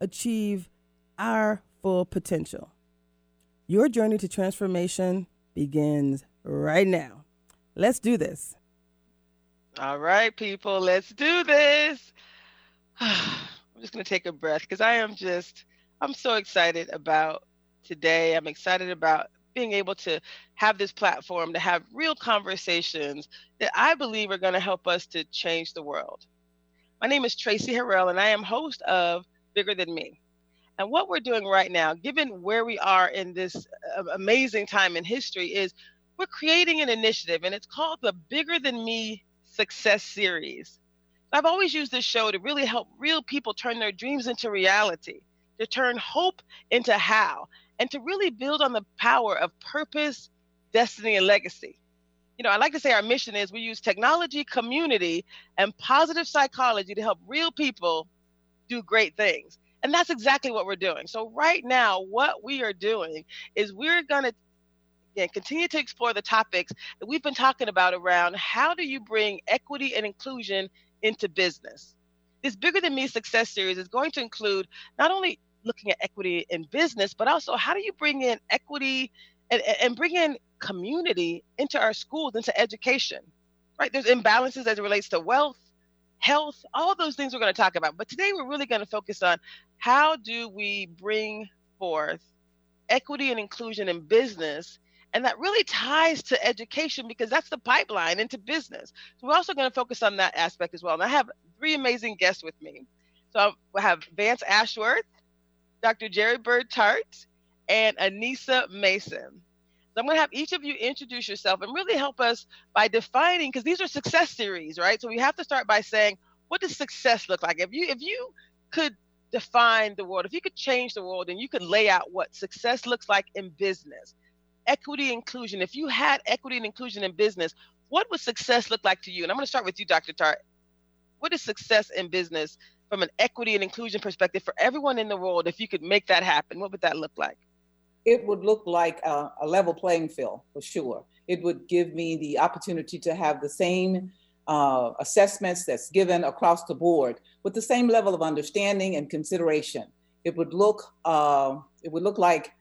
achieve our full potential. Your journey to transformation begins right now. Let's do this. All right, people, let's do this. I'm just going to take a breath because I am just, I'm so excited about today. I'm excited about being able to have this platform to have real conversations that I believe are going to help us to change the world. My name is Traci Harrell, and I am host of Bigger Than Me. And what we're doing right now, given where we are in this uh, amazing time in history, is we're creating an initiative, and it's called the Bigger Than Me Success Series. I've always used this show to really help real people turn their dreams into reality, to turn hope into how, and to really build on the power of purpose, destiny, and legacy. You know, I like to say our mission is we use technology, community, and positive psychology to help real people do great things. And that's exactly what we're doing. So, right now, what we are doing is we're going to again, continue to explore the topics that we've been talking about around how do you bring equity and inclusion into business. This Bigger Than Me Success Series is going to include not only looking at equity in business, but also how do you bring in equity and, and bring in community into our schools, into education, right? There's imbalances as it relates to wealth, health, all those things we're going to talk about. But today we're really going to focus on how do we bring forth equity and inclusion in business and that really ties to education because that's the pipeline into business. So we're also going to focus on that aspect as well. And I have three amazing guests with me. So I have Vance Ashworth, Dr. Jerry Bird Tart, and Anissa Mason. So I'm going to have each of you introduce yourself and really help us by defining because these are success series, right? So we have to start by saying, what does success look like? If you if you could define the world, if you could change the world and you could lay out what success looks like in business, equity inclusion, if you had equity and inclusion in business, what would success look like to you? And I'm going to start with you, Dr. Tart. What is success in business from an equity and inclusion perspective for everyone in the world? If you could make that happen, what would that look like? It would look like a, a level playing field for sure. It would give me the opportunity to have the same uh, assessments that's given across the board with the same level of understanding and consideration. It would look uh, it would look like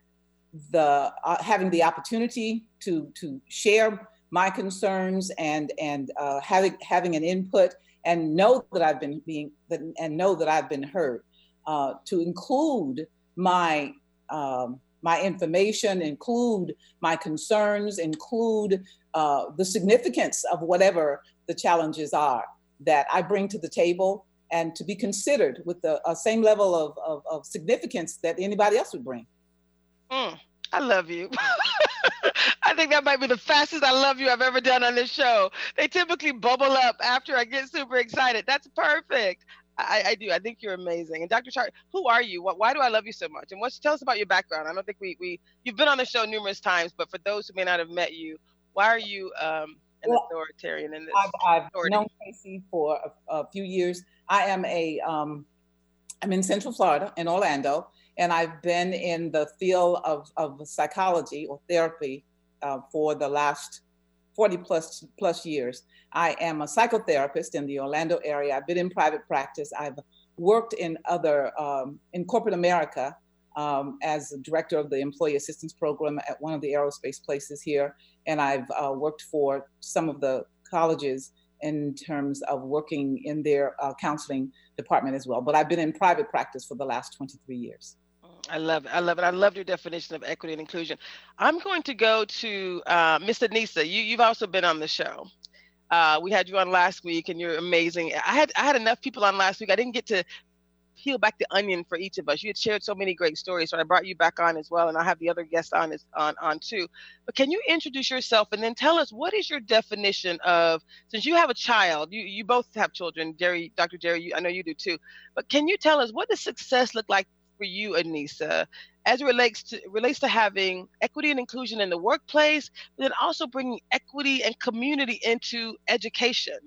the uh, having the opportunity to to share my concerns and and uh, having having an input and know that I've been being and know that I've been heard. Uh, to include my um, my information, include my concerns, include uh, the significance of whatever the challenges are that I bring to the table, and to be considered with the uh, same level of, of, of significance that anybody else would bring. Mm, I love you. I think that might be the fastest I love you I've ever done on this show. They typically bubble up after I get super excited. That's perfect. I, I do. I think you're amazing. And Dr. Tart, who are you? What, why do I love you so much? And what's tell us about your background? I don't think we we you've been on the show numerous times, but for those who may not have met you, why are you um, an well, authoritarian in this? I've, I've known Casey for a, a, few years. I am a um, I'm in Central Florida in Orlando, and I've been in the field of, of psychology or therapy uh, for the last 40 plus plus years. I am a psychotherapist in the Orlando area. I've been in private practice. I've worked in other um, in corporate America um, as director of the employee assistance program at one of the aerospace places here, and I've uh, worked for some of the colleges in terms of working in their uh, counseling department as well. But I've been in private practice for the last 23 years. I love it. I love it. I love your definition of equity and inclusion. I'm going to go to uh, Mr. Nisa. You, you've also been on the show. Uh, we had you on last week, and you're amazing. I had I had enough people on last week. I didn't get to peel back the onion for each of us. You had shared so many great stories, so I brought you back on as well, and I have the other guests on as on on too. But can you introduce yourself and then tell us what is your definition of since you have a child, you you both have children, Jerry, Dr. Jerry, you, I know you do too. But can you tell us what does success look like for you, Anissa, as it relates to relates to having equity and inclusion in the workplace, but then also bringing equity and community into education?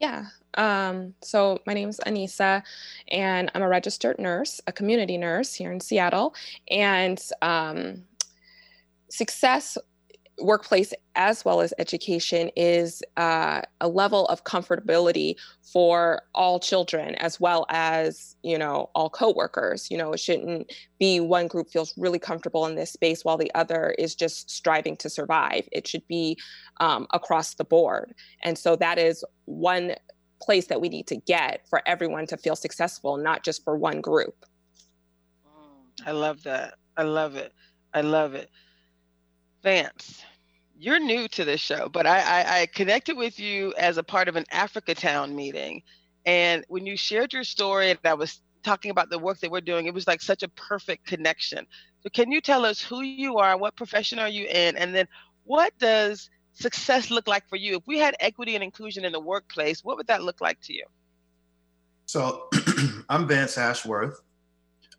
Yeah. Um, so my name is Anissa, and I'm a registered nurse, a community nurse here in Seattle. And um, success workplace as well as education is uh, a level of comfortability for all children as well as you know all coworkers. You know it shouldn't be one group feels really comfortable in this space while the other is just striving to survive. It should be um, across the board. And so that is one place that we need to get for everyone to feel successful not just for one group. I love that. I love it. I love it Vance, you're new to this show, but I, I, I connected with you as a part of an Africatown meeting. And when you shared your story and I was talking about the work that we're doing, it was like such a perfect connection. So can you tell us who you are, what profession are you in, and then what does success look like for you? If we had equity and inclusion in the workplace, what would that look like to you? So I'm Vance Ashworth.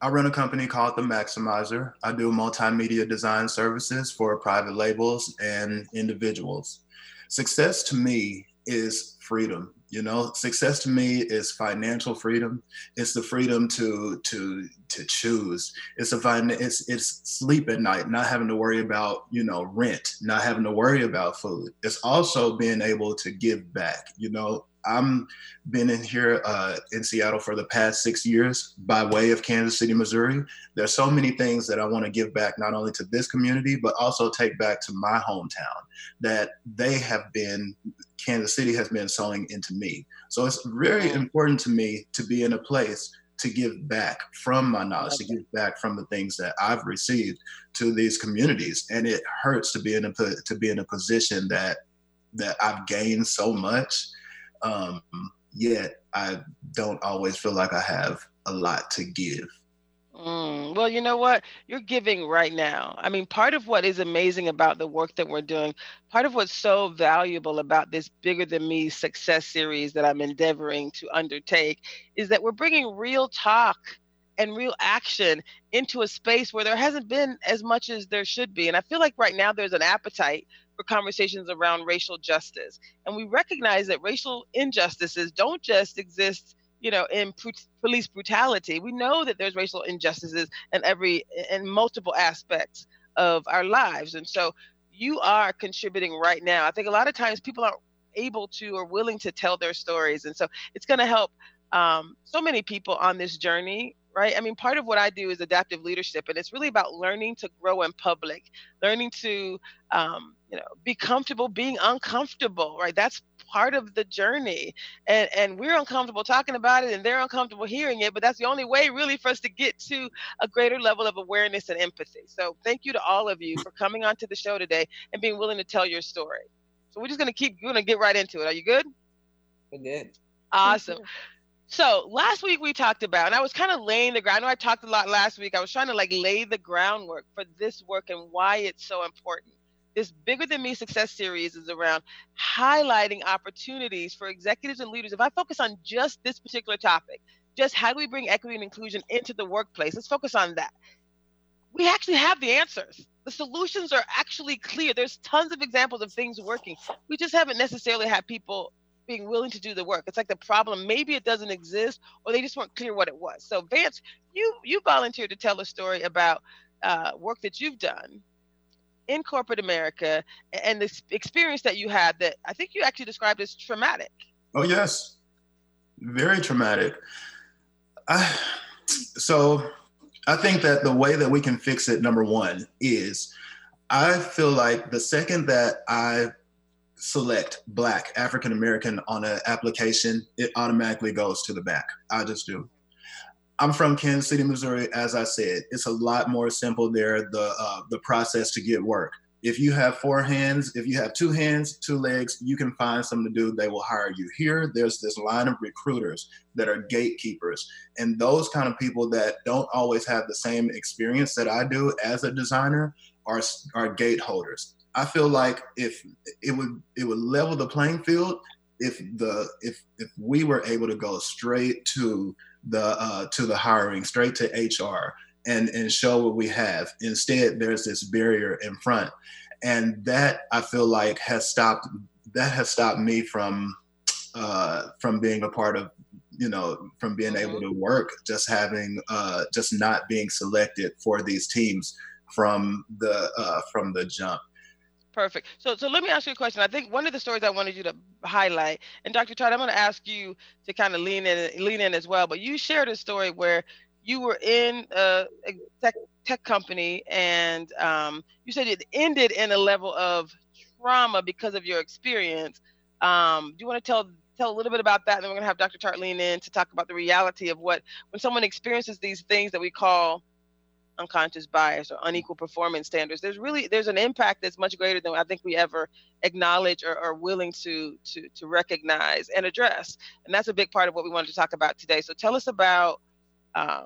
I run a company called The Maximizer. I do multimedia design services for private labels and individuals. Success to me is freedom. You know, success to me is financial freedom. It's the freedom to to to choose. It's a fin- it's it's sleep at night, not having to worry about you know rent, not having to worry about food. It's also being able to give back. You know, I'm been in here uh, in Seattle for the past six years by way of Kansas City, Missouri. There's so many things that I want to give back, not only to this community, but also take back to my hometown that they have been, Kansas City has been sowing into me. So it's very important to me to be in a place to give back from my knowledge, to give back from the things that I've received to these communities. And it hurts to be in a to be in a position that that I've gained so much um, yet I don't always feel like I have a lot to give. Mm, well, you know what? You're giving right now. I mean, part of what is amazing about the work that we're doing, part of what's so valuable about this Bigger Than Me success series that I'm endeavoring to undertake is that we're bringing real talk and real action into a space where there hasn't been as much as there should be. And I feel like right now there's an appetite for conversations around racial justice. And we recognize that racial injustices don't just exist you know in police brutality we know that there's racial injustices in every in multiple aspects of our lives and so you are contributing right now i think a lot of times people aren't able to or willing to tell their stories and so it's going to help um, so many people on this journey right? I mean, part of what I do is adaptive leadership, and it's really about learning to grow in public, learning to, um, you know, be comfortable being uncomfortable, right? That's part of the journey, and and we're uncomfortable talking about it, and they're uncomfortable hearing it, but that's the only way, really, for us to get to a greater level of awareness and empathy. So, thank you to all of you for coming onto the show today and being willing to tell your story. So, we're just gonna keep, we're gonna get right into it. Are you good? We're good. Awesome. So last week we talked about, and I was kind of laying the ground. I know I talked a lot last week. I was trying to like lay the groundwork for this work and why it's so important. This Bigger Than Me Success Series is around highlighting opportunities for executives and leaders. If I focus on just this particular topic, just how do we bring equity and inclusion into the workplace? Let's focus on that. We actually have the answers. The solutions are actually clear. There's tons of examples of things working. We just haven't necessarily had people being willing to do the work. It's like the problem maybe it doesn't exist or they just weren't clear what it was. So Vance, you you volunteered to tell a story about uh, work that you've done in corporate America and the experience that you had that I think you actually described as traumatic. Oh yes, very traumatic. I, so I think that the way that we can fix it, number one, is I feel like the second that I select black african american on an application it automatically goes to the back i just do i'm from kansas city missouri as i said it's a lot more simple there the uh, the process to get work. If you have four hands if you have two hands two legs you can find something to do they will hire you. Here there's this line of recruiters that are gatekeepers and those kind of people that don't always have the same experience that i do as a designer are, are gate holders. I feel like if it would it would level the playing field if the if if we were able to go straight to the uh, to the hiring, straight to HR, and and show what we have. Instead, there's this barrier in front, and that I feel like has stopped. That has stopped me from uh, from being a part of you know from being mm-hmm. able to work just having uh, just not being selected for these teams from the uh, from the jump Perfect. So, so let me ask you a question. I think one of the stories I wanted you to highlight, and Dr. Todd, I'm going to ask you to kind of lean in, lean in as well. But you shared a story where you were in a, tech, tech company, and um, you said it ended in a level of trauma because of your experience. Um, do you want to tell tell a little bit about that? And then we're going to have Dr. Tart lean in to talk about the reality of what when someone experiences these things that we call unconscious bias or unequal performance standards there's really there's an impact that's much greater than i think we ever acknowledge or are willing to to to recognize and address. And that's a big part of what we wanted to talk about today. So tell us about um,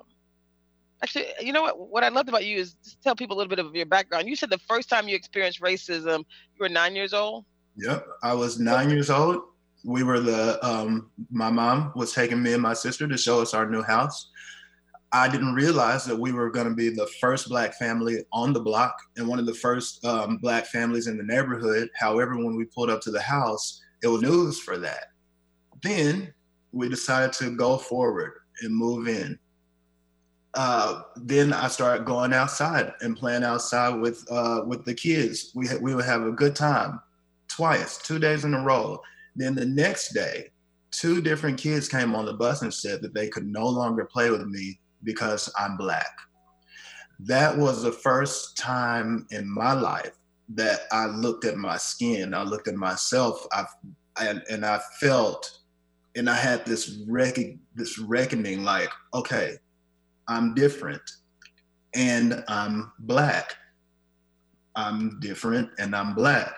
actually you know what what i loved about you is just tell people a little bit of your background. You said the first time you experienced racism you were nine years old? Yep i was nine years old. We were the um, my mom was taking me and my sister to show us our new house I didn't realize that we were going to be the first black family on the block and one of the first um, black families in the neighborhood. However, when we pulled up to the house, it was news for that. Then we decided to go forward and move in. Uh, then I started going outside and playing outside with uh, with the kids. We we would have a good time twice, two days in a row. Then the next day, two different kids came on the bus and said that they could no longer play with me because I'm Black. That was the first time in my life that I looked at my skin, I looked at myself, I, and, and I felt, and I had this rec- this reckoning, like, okay, I'm different, and I'm black. I'm different, and I'm black,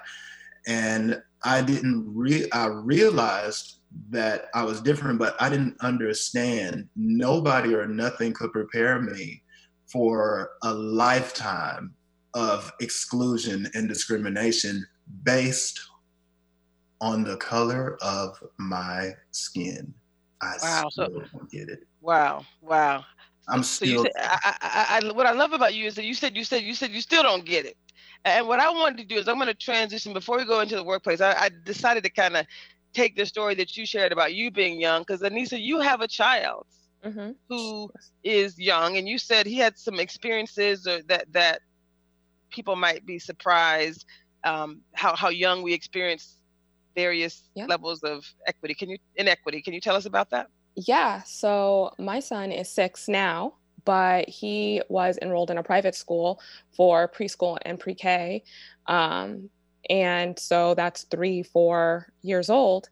and I didn't re- I realized that I was different, but I didn't understand. Nobody or nothing could prepare me for a lifetime of exclusion and discrimination based on the color of my skin. I wow, still so, don't get it. Wow, wow. I'm so still. Said, I, I, I, what I love about you is that you said you said you said you still don't get it. And what I wanted to do is I'm going to transition before we go into the workplace. I, I decided to kind of take the story that you shared about you being young, because Anissa, you have a child mm-hmm. who is young, and you said he had some experiences or that that people might be surprised um, how how young we experience various yeah. levels of equity. Can you inequity? Can you tell us about that? Yeah. So my son is six now, but he was enrolled in a private school for preschool and pre-K. Um, and so that's three, four years old.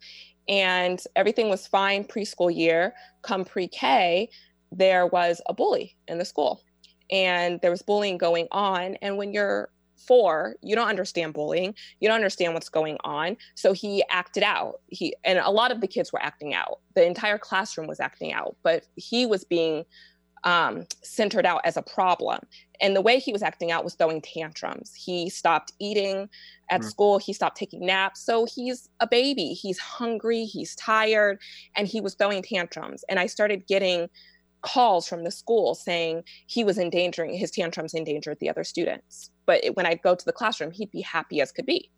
And everything was fine preschool year. Come pre K, there was a bully in the school. And there was bullying going on. And when you're four, you don't understand bullying. You don't understand what's going on. So he acted out. He and a lot of the kids were acting out. The entire classroom was acting out, but he was being um, centered out as a problem. And the way he was acting out was throwing tantrums. He stopped eating at mm. school, he stopped taking naps. So he's a baby, he's hungry, he's tired, and he was throwing tantrums. And I started getting calls from the school saying he was endangering his tantrums endangered the other students but when i'd go to the classroom he'd be happy as could be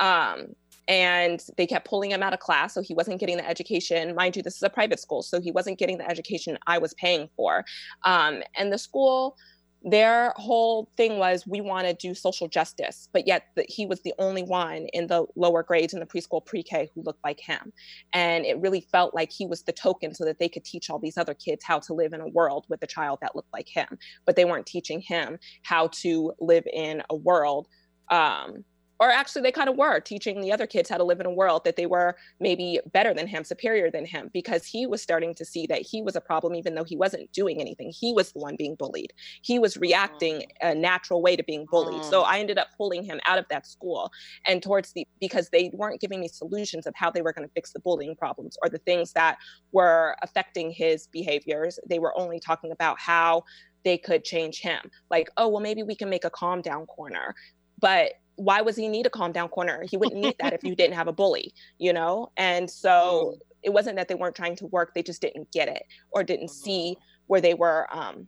um, and they kept pulling him out of class so he wasn't getting the education. Mind you this is a private school so he wasn't getting the education i was paying for. Um, and the school their whole thing was we want to do social justice but yet the, he was the only one in the lower grades in the preschool pre-k who looked like him. And it really felt like he was the token so that they could teach all these other kids how to live in a world with a child that looked like him. But they weren't teaching him how to live in a world um, or actually they kind of were teaching the other kids how to live in a world that they were maybe better than him superior than him because he was starting to see that he was a problem even though he wasn't doing anything. He was the one being bullied. He was reacting mm. a natural way to being bullied. So mm. i ended up pulling him out of that school and towards the because they weren't giving me solutions of how they were going to fix the bullying problems or the things that were affecting his behaviors. They were only talking about how they could change him. Like oh well maybe we can make a calm down corner. But why was he need a calm down corner? He wouldn't need that if you didn't have a bully, you know? And so it wasn't that they weren't trying to work they just didn't get it or didn't see mm-hmm. where they were um,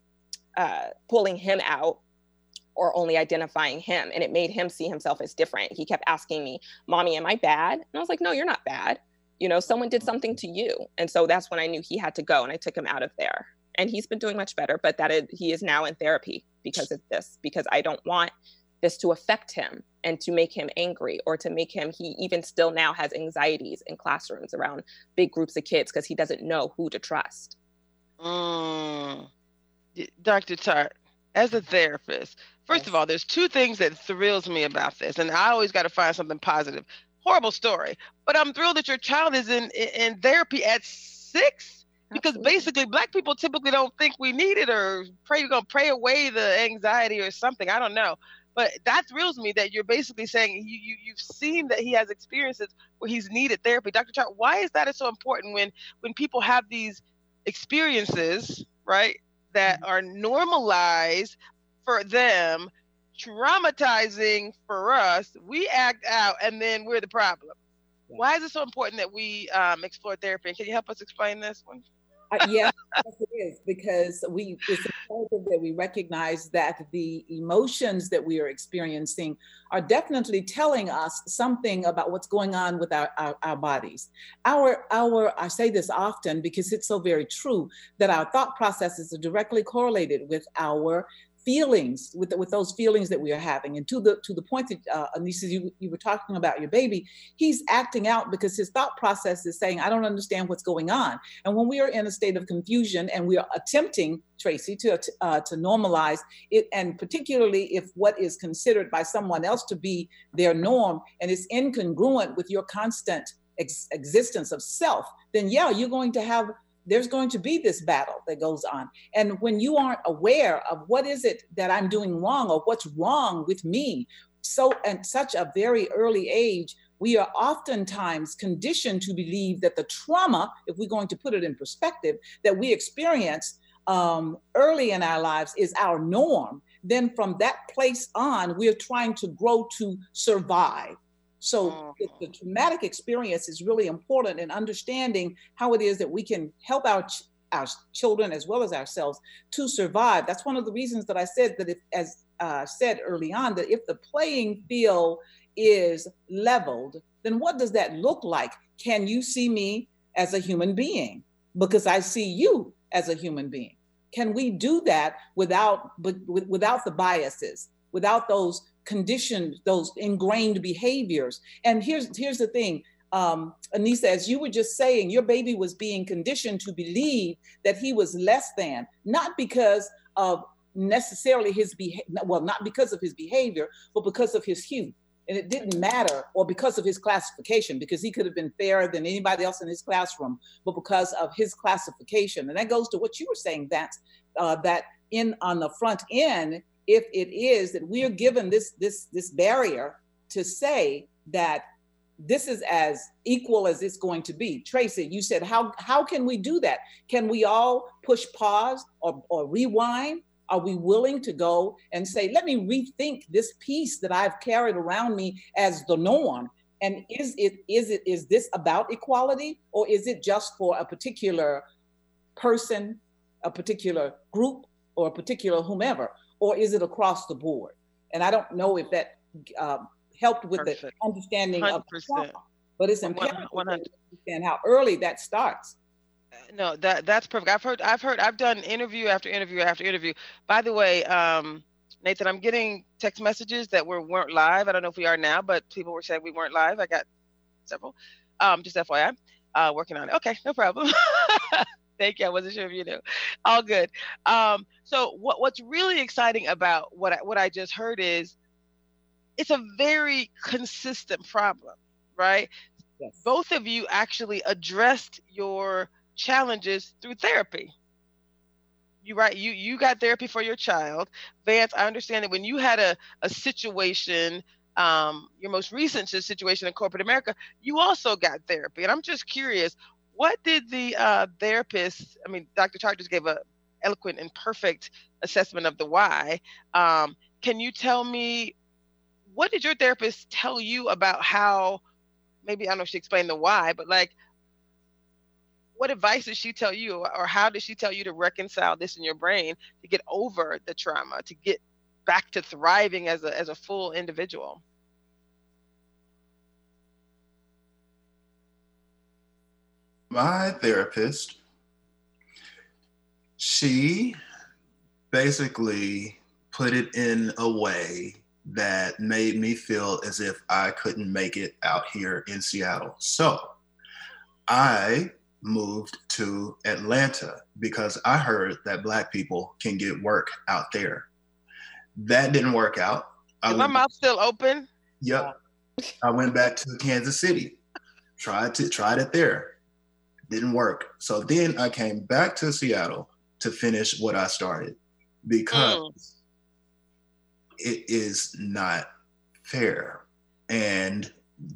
uh, pulling him out or only identifying him and it made him see himself as different he kept asking me mommy am i bad and i was like no you're not bad you know someone did something to you and so that's when i knew he had to go and i took him out of there and he's been doing much better but that is, he is now in therapy because of this because i don't want this to affect him and to make him angry or to make him he even still now has anxieties in classrooms around big groups of kids because he doesn't know who to trust. Mm. dr tart as a therapist first of all there's two things that thrills me about this and i always got to find something positive. Horrible story but i'm thrilled that your child is in in therapy at six because basically black people typically don't think we need it or pray you're gonna pray away the anxiety or something i don't know but that thrills me that you're basically saying you, you you've seen that he has experiences where he's needed therapy. Dr. Tart, why is that so important when when people have these experiences, right, that mm-hmm. are normalized for them, traumatizing for us, we act out and then we're the problem. Why is it so important that we um, explore therapy? And can you help us explain this one? Yes, it is because we it's important that we recognize that the emotions that we are experiencing are definitely telling us something about what's going on with our, our, our bodies. Our our I say this often because it's so very true that our thought processes are directly correlated with our feelings with the, with those feelings that we are having. And to the to the point that uh, Anissa you, you were talking about your baby he's acting out because his thought process is saying I don't understand what's going on. And when we are in a state of confusion and we are attempting Traci to uh, to normalize it and particularly if what is considered by someone else to be their norm and is incongruent with your constant ex- existence of self then yeah you're going to have there's going to be this battle that goes on. And when you aren't aware of what is it that i'm doing wrong or what's wrong with me so at such a very early age we are oftentimes conditioned to believe that the trauma if we're going to put it in perspective that we experience um, early in our lives is our norm. Then from that place on we're trying to grow to survive so mm-hmm. the traumatic experience is really important in understanding how it is that we can help our ch- our children as well as ourselves to survive. That's one of the reasons that I said that if, as uh, said early on, that if the playing field is leveled, then what does that look like? Can you see me as a human being? Because I see you as a human being. Can we do that without but without the biases, without those conditioned those ingrained behaviors and here's here's the thing um, Anissa, as you were just saying, your baby was being conditioned to believe that he was less than, not because of necessarily his behavior, well, not because of his behavior, but because of his hue. And it didn't matter, or because of his classification, because he could have been fairer than anybody else in his classroom, but because of his classification. And that goes to what you were saying, that uh, that in on the front end, if it is that we are given this this this barrier to say that this is as equal as it's going to be. Traci, you said how how can we do that? Can we all push pause or, or rewind? Are we willing to go and say, let me rethink this piece that I've carried around me as the norm? And is it is it is this about equality or is it just for a particular person, a particular group, or a particular whomever? Or is it across the board? And I don't know if that uh, helped with Perfect. the understanding 100%. of trauma, but it's important 100%. to understand how early that starts. Uh, no, that that's perfect. I've heard, I've heard, I've done interview after interview after interview. By the way, um, Nathan, I'm getting text messages that we weren't live. I don't know if we are now, but people were saying we weren't live. I got several. Um, just FYI, uh, working on it. Okay, no problem. Thank you. I wasn't sure if you knew. All good. Um, so what, what's really exciting about what I, what I just heard is it's a very consistent problem, right? Yes. Both of you actually addressed your challenges through therapy. You right, you you got therapy for your child. Vance, I understand that when you had a, a situation, um, your most recent situation in corporate America, you also got therapy. And I'm just curious, what did the uh, therapist, I mean, Dr. Tart just gave a eloquent and perfect assessment of the why. Um, can you tell me what did your therapist tell you about how maybe I don't know if she explained the why, but like what advice did she tell you or how did she tell you to reconcile this in your brain to get over the trauma to get back to thriving as a as a full individual my therapist she basically put it in a way that made me feel as if I couldn't make it out here in Seattle. So I moved to Atlanta because I heard that Black people can get work out there. That didn't work out. Is my mouth still open? Yep. I went back to Kansas City, tried to tried it there, didn't work. So then I came back to Seattle to finish what I started because mm. it is not fair. And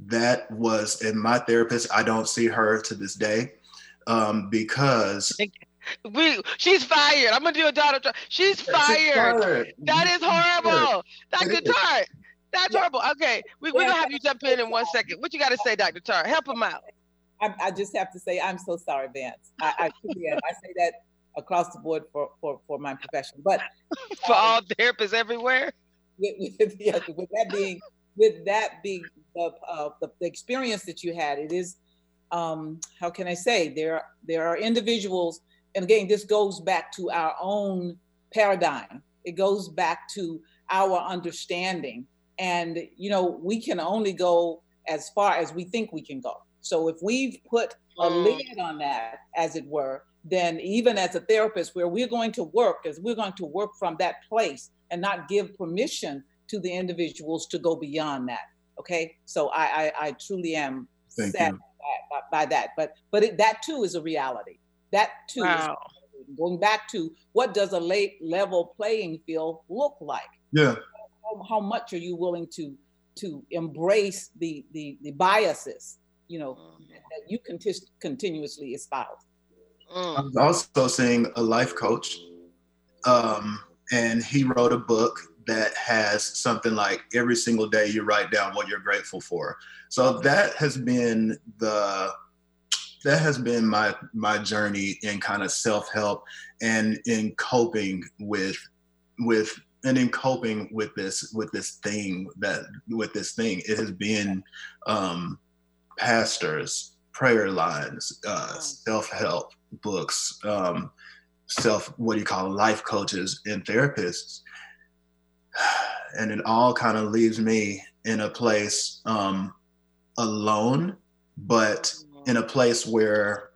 that was, and my therapist, I don't see her to this day um, because. We, she's fired. I'm gonna do a daughter. She's fired. That is horrible. Dr. Tart. That's horrible. Okay, we, we're gonna have you jump in in one second. What you got to say, Dr. Tart? Help him out. I, I, just have to say, I'm so sorry, Vance. I, I, I say that across the board for, for, for my profession. But for all therapists everywhere. With, with, yeah, with that being with that being the, uh, the, the experience that you had, it is um, how can I say there there are individuals, and again, this goes back to our own paradigm. It goes back to our understanding, and you know we can only go as far as we think we can go. So if we've put a mm. lid on that, as it were, then even as a therapist, where we're going to work, as we're going to work from that place and not give permission to the individuals to go beyond that. Okay, so I I, I truly am Thank sad by, by, that, but but it, that too is a reality. That too wow. is going back to what does a late level playing field look like? Yeah. How, how much are you willing to to embrace the the, the biases you know mm. that you can continuously espouse? Mm. I was also seeing a life coach, um, and he wrote a book that has something like every single day you write down what you're grateful for. So that has been the that has been my my journey in kind of self-help and in coping with with and in coping with this with this thing that with this thing it has been um pastors prayer lines uh self-help books, um, self, what do you call life coaches and therapists. And it all kind of leaves me in a place um, alone, but in a place where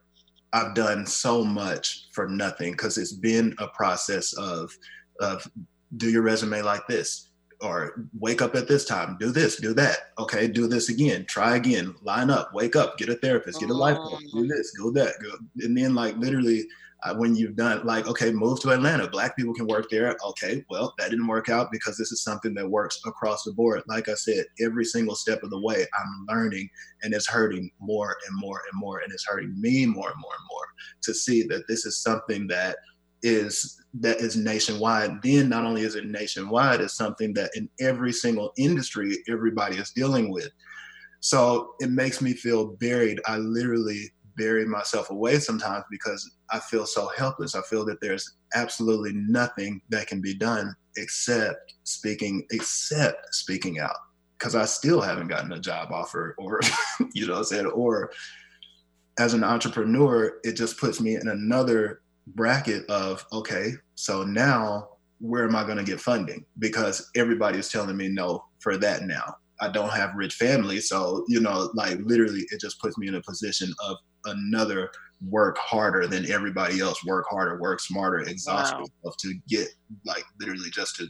I've done so much for nothing because it's been a process of, of do your resume like this, or wake up at this time, do this, do that. Okay, do this again, try again, line up, wake up, get a therapist, get a life coach, do this, go that, go. And then like literally uh, when you've done like, okay, move to Atlanta, black people can work there. Okay, well, that didn't work out because this is something that works across the board. Like I said, every single step of the way, I'm learning and it's hurting more and more and more. And it's hurting me more and more and more to see that this is something that is that is nationwide, then not only is it nationwide, it's something that in every single industry everybody is dealing with. So it makes me feel buried. I literally bury myself away sometimes because I feel so helpless. I feel that there's absolutely nothing that can be done except speaking, except speaking out. Because I still haven't gotten a job offer or, you know what I'm saying? Or as an entrepreneur, it just puts me in another bracket of okay, so now where am I going to get funding? Because everybody is telling me no for that now. I don't have rich family, so you know, like literally, it just puts me in a position of another work harder than everybody else, work harder, work smarter, exhaust wow. myself to get like literally just to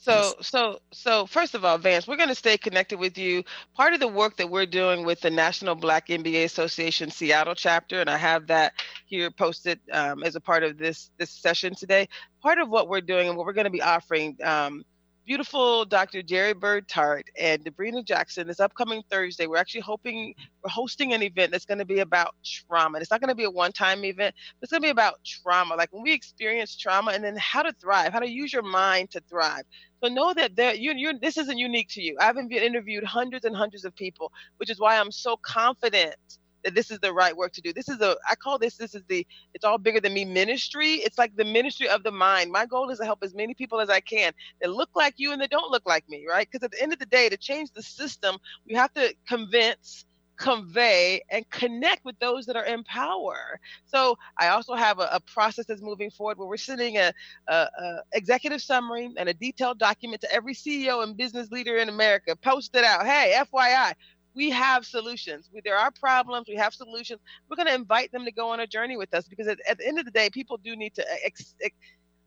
so, so, so first of all, Vance, we're going to stay connected with you. Part of the work that we're doing with the National Black MBA Association Seattle chapter, and I have that here posted um, as a part of this this session today. Part of what we're doing and what we're going to be offering. Um, beautiful Dr. Jerry Bird Tart and Debrina Jackson this upcoming Thursday. We're actually hoping we're hosting an event that's going to be about trauma. And it's not going to be a one-time event, but it's going to be about trauma, like when we experience trauma and then how to thrive, how to use your mind to thrive. So know that there, you, you, this isn't unique to you. I've been interviewed hundreds and hundreds of people, which is why I'm so confident that this is the right work to do. This is a I call this this is the it's all bigger than me ministry. It's like the ministry of the mind. My goal is to help as many people as I can that look like you and that don't look like me, right? Because at the end of the day, to change the system, we have to convince convey and connect with those that are in power. So I also have a, a process that's moving forward where we're sending a, a, a, executive summary and a detailed document to every CEO and business leader in America. Post it out. Hey, FYI, we have solutions. We, there are problems. We have solutions. We're going to invite them to go on a journey with us because at, at the end of the day, people do need to uh, ex, ex,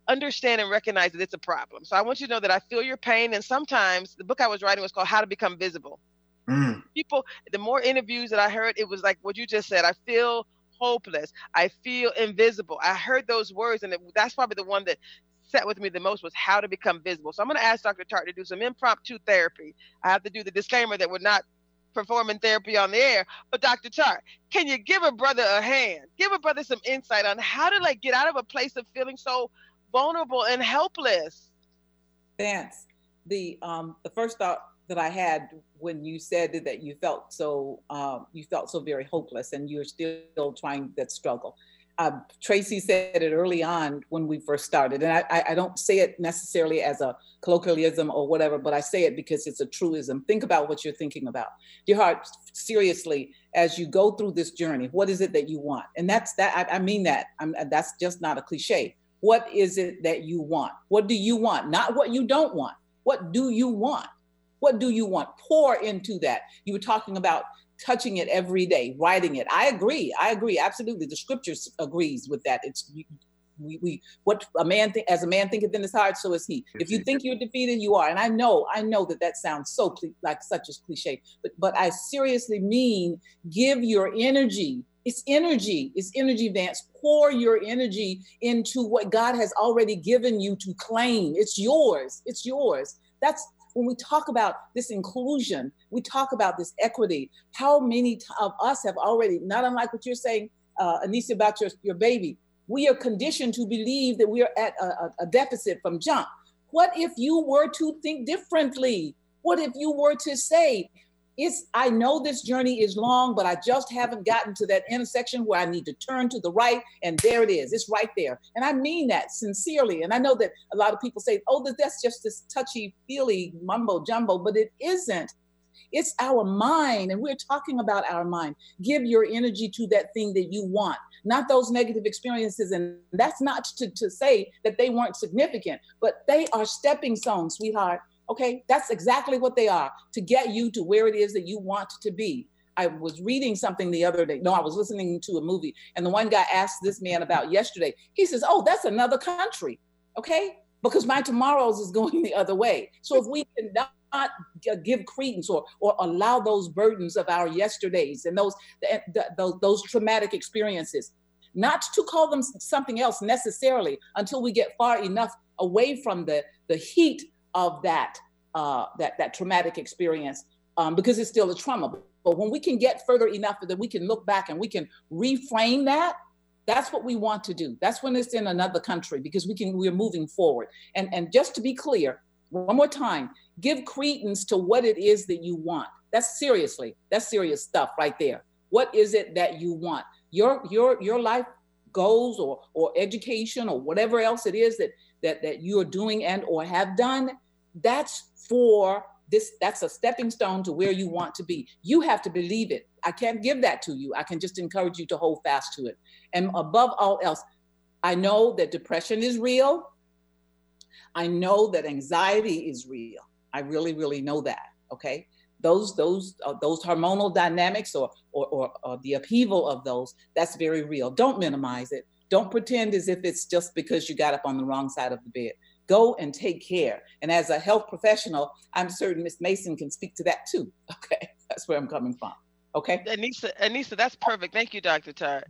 understand and recognize that it's a problem. So I want you to know that I feel your pain. And sometimes the book I was writing was called How to Become Visible. Mm. People, the more interviews that I heard, it was like what you just said. I feel hopeless. I feel invisible. I heard those words, and it, that's probably the one that set with me the most was how to become visible. So I'm going to ask Dr. Tart to do some impromptu therapy. I have to do the disclaimer that we're not performing therapy on the air. But Dr. Tart, can you give a brother a hand? Give a brother some insight on how to like get out of a place of feeling so vulnerable and helpless. Vance, the um the first thought that I had when you said that you felt so um, you felt so very hopeless and you're still trying that struggle. Uh, Traci said it early on when we first started, and I, I, don't say it necessarily as a colloquialism or whatever, but I say it because it's a truism. Think about what you're thinking about. Your heart, seriously, as you go through this journey, what is it that you want? And that's that. I, I mean that. I'm, that's just not a cliche. What is it that you want? What do you want? Not what you don't want. What do you want? What do you want? Pour into that. You were talking about touching it every day, writing it. I agree. I agree. Absolutely. The scriptures agrees with that. It's we, we what a man think as a man thinketh in his heart, so is he. If you think you're defeated, you are. And I know, I know that that sounds so like such a cliche, but but I seriously mean give your energy. It's energy. It's energy, Vance. Pour your energy into what God has already given you to claim. It's yours. It's yours. That's when we talk about this inclusion, we talk about this equity. How many of us have already, not unlike what you're saying, uh, Anissa, about your, your baby, we are conditioned to believe that we are at a, a deficit from jump. What if you were to think differently? What if you were to say, it's i know this journey is long but i just haven't gotten to that intersection where i need to turn to the right and there it is. It's right there. And i mean that sincerely. And i know that a lot of people say oh that's just this touchy feely mumbo jumbo but it isn't. It's our mind and we're talking about our mind. Give your energy to that thing that you want. Not those negative experiences and that's not to, to say that they weren't significant but they are stepping stones sweetheart Okay, that's exactly what they are to get you to where it is that you want to be. I was reading something the other day. No, I was listening to a movie, and the one guy asked this man about yesterday. He says, Oh, that's another country. Okay, because my tomorrows is going the other way. So if we cannot give credence or or allow those burdens of our yesterdays and those those, those traumatic experiences, not to call them something else necessarily until we get far enough away from the the heat of that uh, that that traumatic experience um, because it's still a trauma. But when we can get further enough that we can look back and we can reframe that, that's what we want to do. That's when it's in another country because we can we're moving forward. And and just to be clear, one more time, give credence to what it is that you want. That's seriously, that's serious stuff right there. What is it that you want? Your your your life goals or or education or whatever else it is that that that you are doing and or have done that's for this that's a stepping stone to where you want to be. You have to believe it. I can't give that to you. I can just encourage you to hold fast to it. And above all else i know that depression is real. I know that anxiety is real. I really really know that okay? Those those uh, those hormonal dynamics or, or or or the upheaval of those that's very real. Don't minimize it don't pretend as if it's just because you got up on the wrong side of the bed. Go and take care. And as a health professional, I'm certain Miss Mason can speak to that too. Okay, that's where I'm coming from. Okay. Anissa, Anissa, that's perfect. Thank you, Dr. Tart.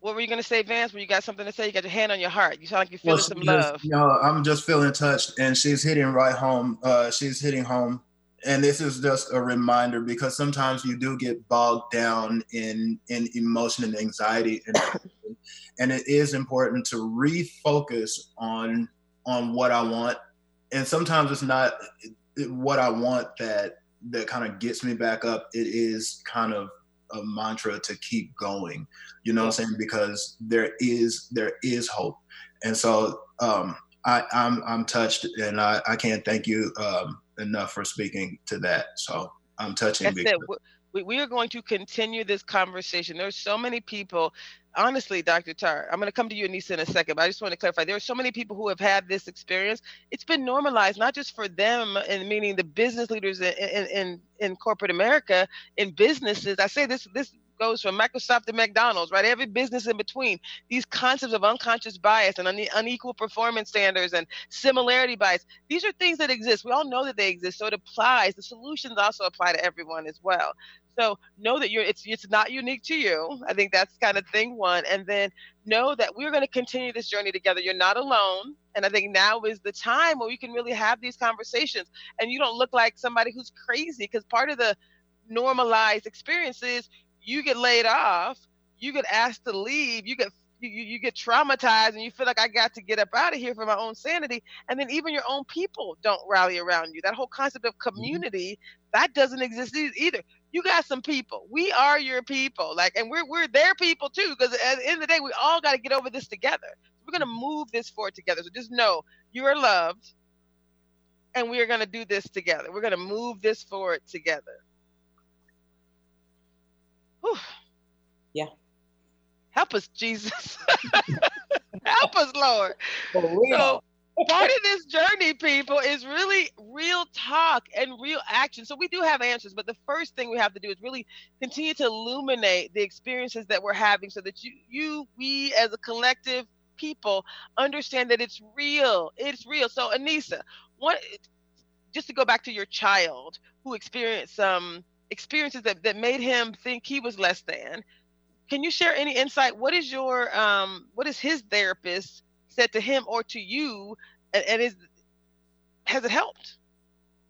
What were you going to say, Vance? Were you got something to say? You got your hand on your heart. You sound like you're feeling well, some just, love. You know, I'm just feeling touched, and she's hitting right home. Uh, she's hitting home and this is just a reminder because sometimes you do get bogged down in in emotion and anxiety and, and it is important to refocus on on what i want and sometimes it's not what i want that that kind of gets me back up it is kind of a mantra to keep going. You know what I'm saying? Because there is there is hope, and so um, I, I'm I'm touched, and I, I can't thank you um, enough for speaking to that. So I'm touching. That's it. We, we are going to continue this conversation. There's so many people honestly, Dr. Tart, I'm going to come to you, Anissa, in a second, but I just want to clarify. There are so many people who have had this experience. It's been normalized, not just for them, and meaning the business leaders in, in, in, corporate America, in businesses. I say this this goes from Microsoft to McDonald's, right? Every business in between. These concepts of unconscious bias and une- unequal performance standards and similarity bias. These are things that exist. We all know that they exist, so it applies. The solutions also apply to everyone as well. So know that you're it's it's not unique to you. I think that's kind of thing one. And then know that we're going to continue this journey together. You're not alone. And I think now is the time where we can really have these conversations and you don't look like somebody who's crazy because part of the normalized experience is you get laid off, you get asked to leave, you get you, you get traumatized and you feel like I got to get up out of here for my own sanity. And then even your own people don't rally around you. That whole concept of mm-hmm. community, that doesn't exist either you got some people. We are your people. Like, and we're we're their people too. Because at the end of the day, we all got to get over this together. We're gonna move this forward together. So just know you are loved, and we are gonna do this together. We're gonna move this forward together. Whew. Yeah. Help us, Jesus. Help us, Lord. For real. So, part of this journey, people, is really real talk and real action. So we do have answers, but the first thing we have to do is really continue to illuminate the experiences that we're having so that you, you, we as a collective people understand that it's real. It's real. So Anissa, what just to go back to your child who experienced some experiences that, that made him think he was less than. Can you share any insight? What is your um what is his therapist said to him or to you and, and is has it helped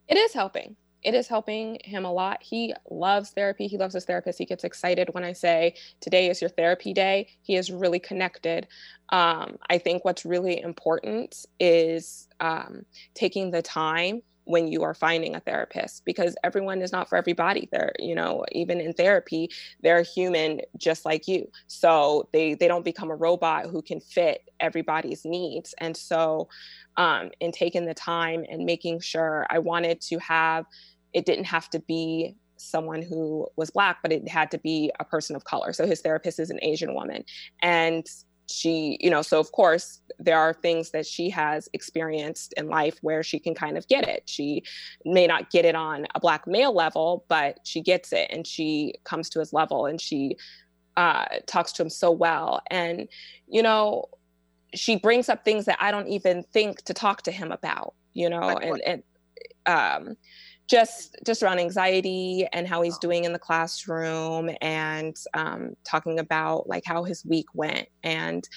it is helping it is helping him a lot. He loves therapy. He loves his therapist. He gets excited when I say, Today is your therapy day. He is really connected. Um, I think what's really important is um, taking the time when you are finding a therapist because everyone is not for everybody. They're you know even in therapy they're human just like you. So they they don't become a robot who can fit everybody's needs. And so um, in taking the time and making sure i wanted to have it didn't have to be someone who was black but it had to be a person of color. So his therapist is an asian woman. And she you know so of course there are things that she has experienced in life where she can kind of get it. She may not get it on a black male level but she gets it and she comes to his level and she uh, talks to him so well. And you know she brings up things that i don't even think to talk to him about you know like and, and um just just around anxiety and how he's doing in the classroom and um, talking about like how his week went and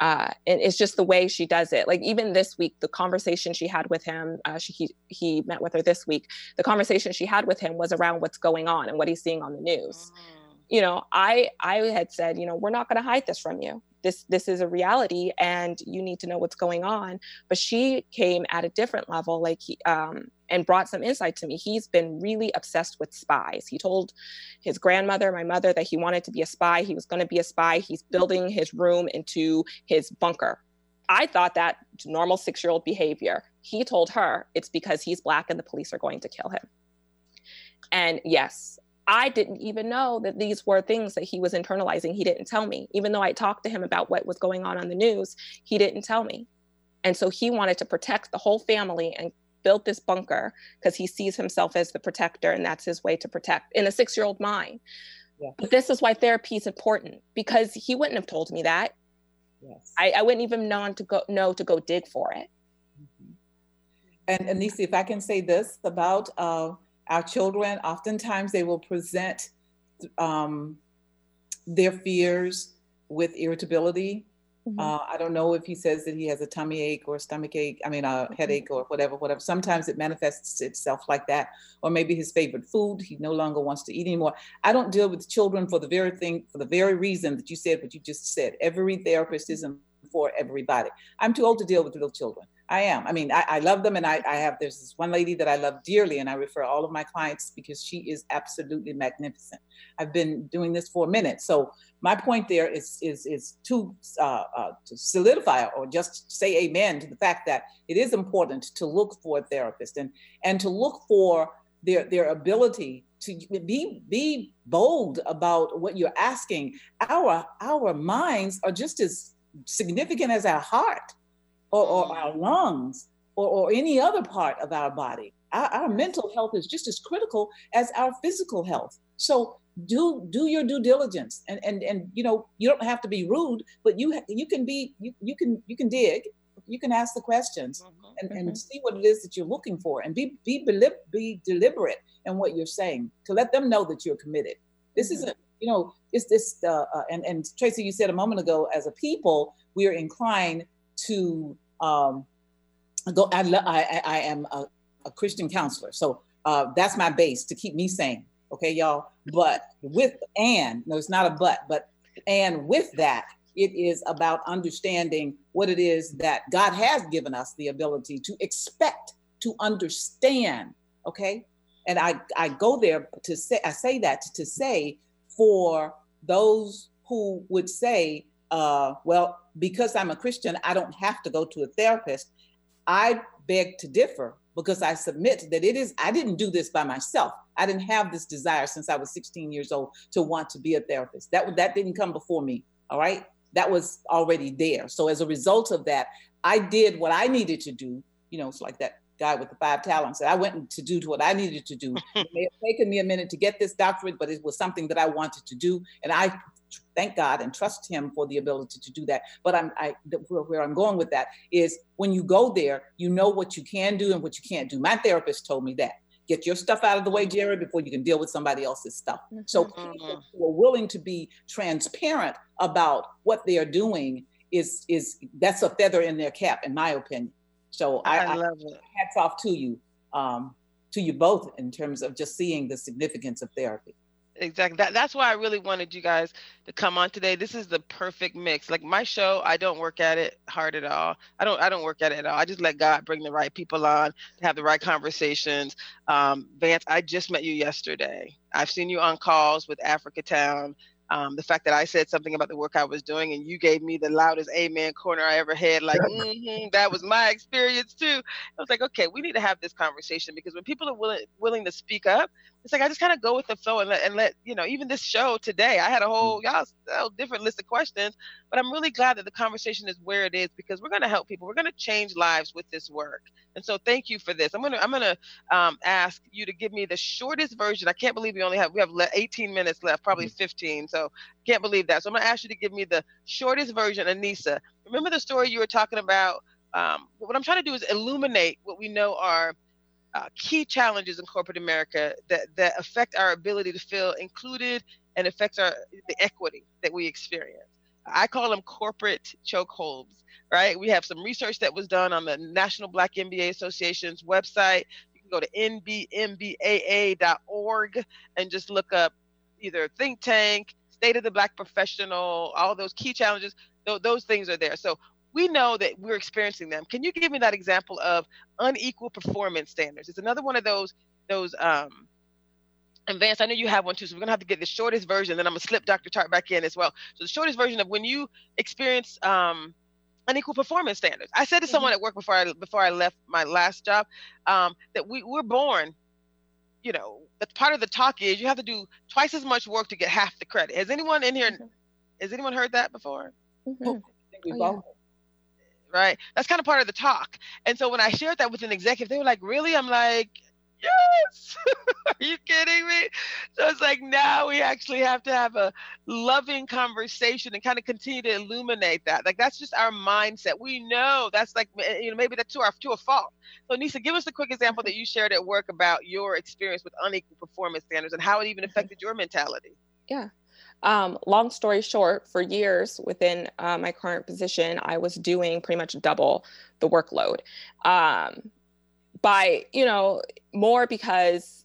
uh, and it's just the way she does it. Like even this week, the conversation she had with him, uh, she, he he met with her this week. The conversation she had with him was around what's going on and what he's seeing on the news. Mm. You know, I I had said, you know, we're not going to hide this from you this this is a reality and you need to know what's going on but she came at a different level like he, um, and brought some insight to me he's been really obsessed with spies he told his grandmother my mother that he wanted to be a spy he was going to be a spy he's building his room into his bunker i thought that normal six year old behavior he told her it's because he's black and the police are going to kill him and yes I didn't even know that these were things that he was internalizing. He didn't tell me. Even though I talked to him about what was going on on the news, he didn't tell me. And so he wanted to protect the whole family and built this bunker because he sees himself as the protector and that's his way to protect in a six year old mind. Yeah. But this is why therapy is important because he wouldn't have told me that. Yes. I, I wouldn't even know to go know to go dig for it. Mm-hmm. And Anissa, if I can say this about uh, our children, oftentimes they will present um, their fears with irritability. Mm-hmm. Uh, I don't know if he says that he has a tummy ache or a stomach ache, I mean, a mm-hmm. headache or whatever, whatever. Sometimes it manifests itself like that. Or maybe his favorite food, he no longer wants to eat anymore. I don't deal with children for the very thing, for the very reason that you said what you just said. Every therapist isn't for everybody. I'm too old to deal with little children. I am. I mean, I, I love them, and I, I have. There's this one lady that I love dearly, and I refer all of my clients because she is absolutely magnificent. I've been doing this for a minute, so my point there is is is to uh, uh, to solidify or just say amen to the fact that it is important to look for a therapist and and to look for their their ability to be be bold about what you're asking. Our our minds are just as significant as our heart or, or our lungs or, or any other part of our body. Our, our mental health is just as critical as our physical health. So do do your due diligence and and and you know you don't have to be rude but you you can be you, you can you can dig you can ask the questions mm-hmm. and, and mm-hmm. see what it is that you're looking for and be be be deliberate in what you're saying to let them know that you're committed this mm-hmm. isn't you know it's this uh, uh, and and Traci you said a moment ago as a people we are inclined to um, go. I, I, I am a, a, Christian counselor, so uh, that's my base to keep me sane. Okay, y'all. But with and no, it's not a but, but and with that, it is about understanding what it is that God has given us the ability to expect, to understand. Okay, and I I go there to say I say that to say for those who would say uh, well, because I'm a Christian, I don't have to go to a therapist. I beg to differ because I submit that it is, I didn't do this by myself. I didn't have this desire since I was 16 years old to want to be a therapist. That, that didn't come before me. All right. That was already there. So as a result of that, I did what I needed to do. You know, it's like that guy with the five talents. I went to do what I needed to do. it may have taken me a minute to get this doctorate, but it was something that I wanted to do. And I thank God and trust Him for the ability to do that. But I'm I where, where I'm going with that is when you go there, you know what you can do and what you can't do. My therapist told me that. Get your stuff out of the way, Jerry, before you can deal with somebody else's stuff. So mm-hmm. people who are willing to be transparent about what they are doing is is that's a feather in their cap, in my opinion. So I, I love I, it. Hats off to you, um, to you both in terms of just seeing the significance of therapy exactly that, that's why i really wanted you guys to come on today. This is the perfect mix like my show i don't work at it hard at all. I don't i don't work at it at all. I just let god bring the right people on to have the right conversations. Um, vance i just met you yesterday. I've seen you on calls with Africatown. Um, the fact that I said something about the work I was doing and you gave me the loudest amen corner I ever had, like, mm-hmm, that was my experience too. I was like, okay, we need to have this conversation because when people are willing willing to speak up, it's like I just kind of go with the flow and let, and let you know. Even this show today, I had a whole y'all a different list of questions, but I'm really glad that the conversation is where it is because we're going to help people. We're going to change lives with this work, and so thank you for this. I'm gonna I'm gonna um, ask you to give me the shortest version. I can't believe we only have we have 18 minutes left, probably mm-hmm. 15. So can't believe that. So I'm gonna ask you to give me the shortest version, Anissa. Remember the story you were talking about? Um, what I'm trying to do is illuminate what we know are uh, key challenges in corporate America that, that affect our ability to feel included and affects our the equity that we experience. I call them corporate chokeholds, right? We have some research that was done on the National Black MBA Association's website. You can go to nbmbaa.org and just look up either think tank, state of the black professional, all those key challenges. Those things are there. So we know that we're experiencing them. Can you give me that example of unequal performance standards? It's another one of those those um and Vance, I know you have one too, so we're gonna have to get the shortest version. Then I'm gonna slip Dr. Tart back in as well. So the shortest version of when you experience um, unequal performance standards. I said to someone mm-hmm. at work before I before I left my last job um, that we we're born. You know, that part of the talk is you have to do twice as much work to get half the credit. Has anyone in here? Mm-hmm. Has anyone heard that before? Mm-hmm. Oh, yeah right? That's kind of part of the talk. And so when I shared that with an executive, they were like, really? I'm like, yes. Are you kidding me? So it's like now we actually have to have a loving conversation and kind of continue to illuminate that. Like that's just our mindset. We know that's like eh, you know maybe that's to our to a fault. So Nisa, give us a quick example that you shared at work about your experience with unequal performance standards and how it even mm-hmm. affected your mentality. Yeah. Um, long story short, for years within uh, my current position, I was doing pretty much double the workload. Um, by, you know, more because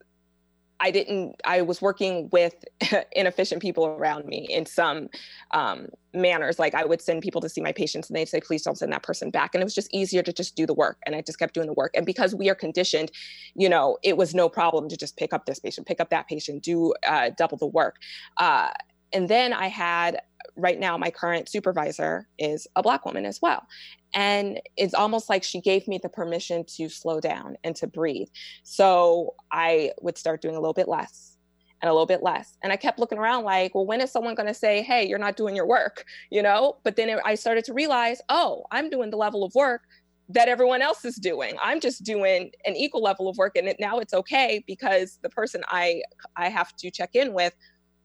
I didn't, I was working with inefficient people around me in some um, manners. Like I would send people to see my patients and they'd say, please don't send that person back. And it was just easier to just do the work. And I just kept doing the work. And because we are conditioned, you know, it was no problem to just pick up this patient, pick up that patient, do uh, double the work. Uh, and then I had right now my current supervisor is a black woman as well. And it's almost like she gave me the permission to slow down and to breathe. So i would start doing a little bit less and a little bit less. And i kept looking around like well when is someone going to say hey you're not doing your work you know? But then it, i started to realize oh i'm doing the level of work that everyone else is doing. I'm just doing an equal level of work and it, now it's okay because the person i i have to check in with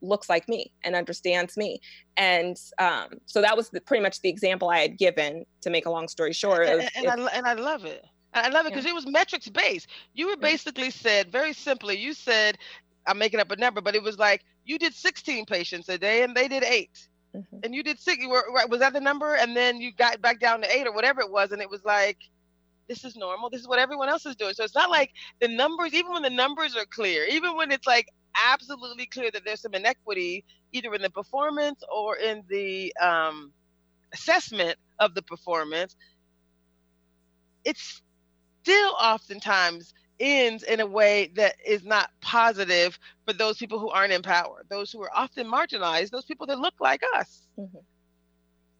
looks like me and understands me. And um, so that was the, pretty much the example I had given to make a long story short. And, and, and I, and I love it. I love it because yeah. it was metrics based. You were basically said very simply, you said, I'm making up a number, but it was like you did 16 patients a day and they did 8 mm-hmm. And you did six. You were, was that the number? And then you got back down to eight or whatever it was. And it was like, this is normal. This is what everyone else is doing. So it's not like the numbers, even when the numbers are clear, even when it's like absolutely clear that there's some inequity either in the performance or in the um, assessment of the performance, it's still oftentimes ends in a way that is not positive for those people who aren't in power, those who are often marginalized, those people that look like us. Mm-hmm.